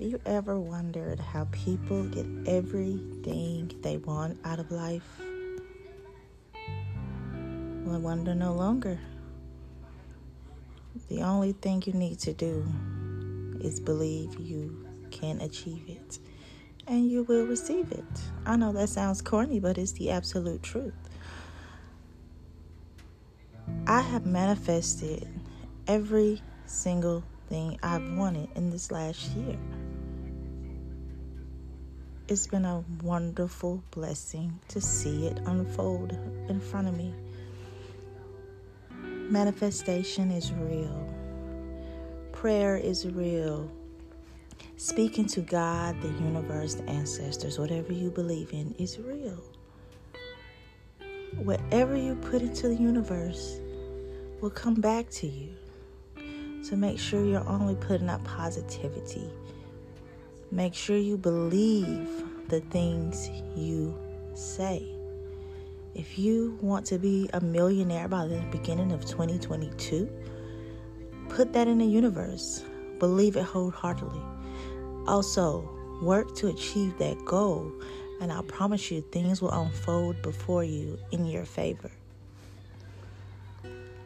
Have you ever wondered how people get everything they want out of life? Well, wonder no longer. The only thing you need to do is believe you can achieve it and you will receive it. I know that sounds corny, but it's the absolute truth. I have manifested every single thing I've wanted in this last year. It's been a wonderful blessing to see it unfold in front of me. Manifestation is real. Prayer is real. Speaking to God, the universe, the ancestors, whatever you believe in, is real. Whatever you put into the universe will come back to you. So make sure you're only putting up positivity. Make sure you believe the things you say. If you want to be a millionaire by the beginning of 2022, put that in the universe. Believe it wholeheartedly. Also, work to achieve that goal, and I promise you, things will unfold before you in your favor.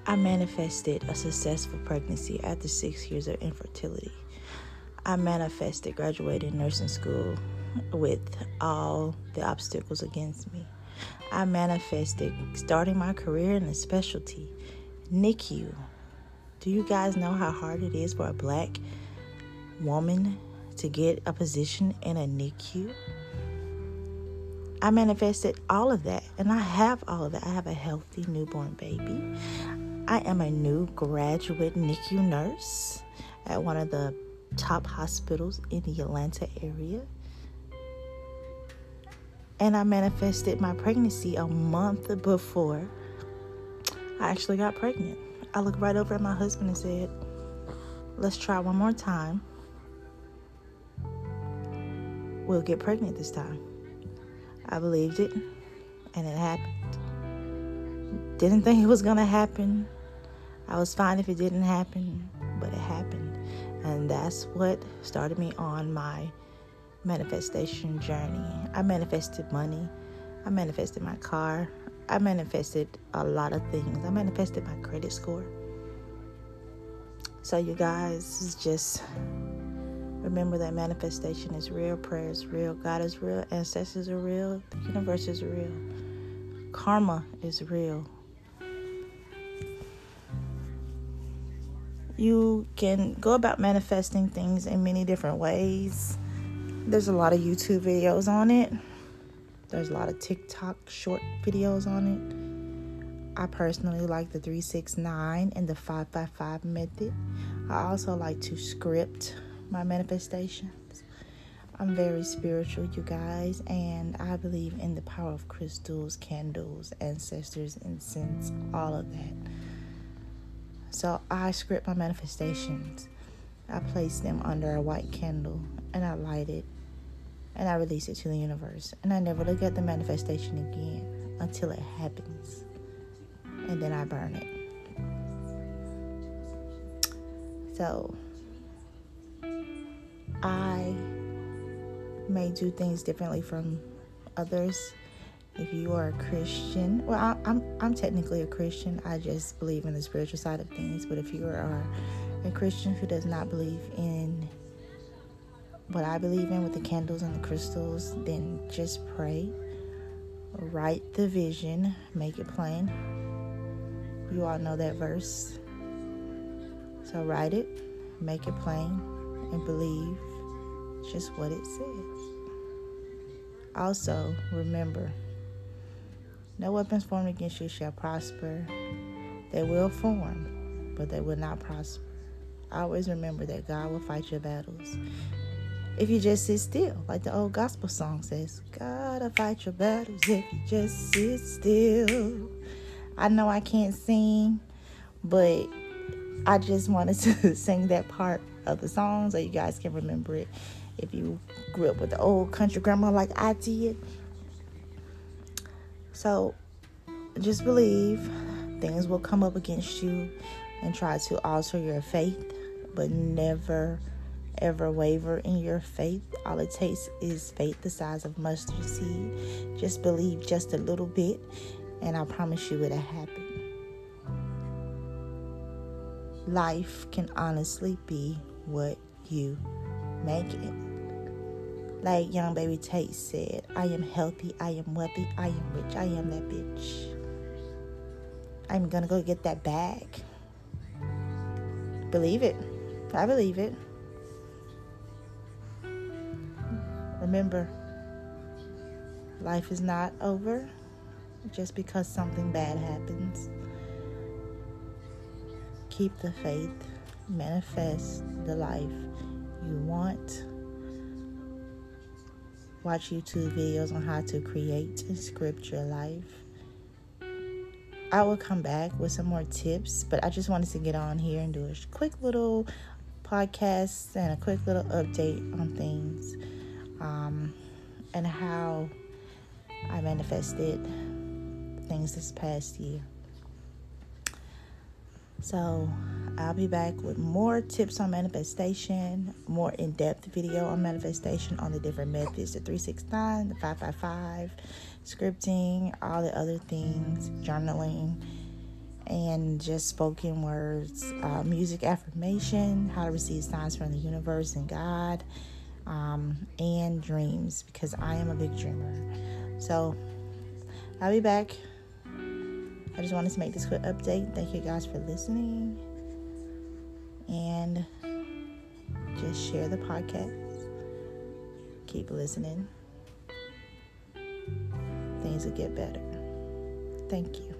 I manifested a successful pregnancy after six years of infertility. I manifested graduating nursing school with all the obstacles against me. I manifested starting my career in a specialty, NICU. Do you guys know how hard it is for a black woman to get a position in a NICU. I manifested all of that, and I have all of that. I have a healthy newborn baby. I am a new graduate NICU nurse at one of the top hospitals in the Atlanta area. And I manifested my pregnancy a month before I actually got pregnant. I looked right over at my husband and said, Let's try one more time we'll get pregnant this time. I believed it, and it happened. Didn't think it was going to happen. I was fine if it didn't happen, but it happened. And that's what started me on my manifestation journey. I manifested money, I manifested my car, I manifested a lot of things. I manifested my credit score. So, you guys, just Remember that manifestation is real, prayer is real, God is real, ancestors are real, the universe is real, karma is real. You can go about manifesting things in many different ways. There's a lot of YouTube videos on it. There's a lot of TikTok short videos on it. I personally like the 369 and the 555 method. I also like to script my manifestations. I'm very spiritual, you guys, and I believe in the power of crystals, candles, ancestors, incense, all of that. So I script my manifestations. I place them under a white candle and I light it and I release it to the universe. And I never look at the manifestation again until it happens. And then I burn it. So I may do things differently from others. If you are a Christian, well, I, I'm I'm technically a Christian. I just believe in the spiritual side of things. But if you are a Christian who does not believe in what I believe in with the candles and the crystals, then just pray. Write the vision, make it plain. You all know that verse. So write it, make it plain, and believe just what it says. Also, remember no weapons formed against you shall prosper. They will form, but they will not prosper. Always remember that God will fight your battles. If you just sit still, like the old gospel song says, gotta fight your battles if you just sit still. I know I can't sing, but I just wanted to sing that part of the song so you guys can remember it if you grew up with the old country grandma like I did. So just believe things will come up against you and try to alter your faith, but never ever waver in your faith, all it takes is faith the size of mustard seed. Just believe just a little bit, and I promise you it'll happen. Life can honestly be what you make it. Like young baby Tate said, I am healthy, I am wealthy, I am rich, I am that bitch. I'm gonna go get that bag. Believe it. I believe it. Remember, life is not over just because something bad happens. Keep the faith, manifest the life you want. Watch YouTube videos on how to create and script your life. I will come back with some more tips, but I just wanted to get on here and do a quick little podcast and a quick little update on things um, and how I manifested things this past year. So, I'll be back with more tips on manifestation, more in depth video on manifestation on the different methods the 369, the 555, scripting, all the other things, journaling, and just spoken words, uh, music affirmation, how to receive signs from the universe and God, um, and dreams because I am a big dreamer. So, I'll be back I just wanted to make this quick update. Thank you guys for listening. And just share the podcast. Keep listening. Things will get better. Thank you.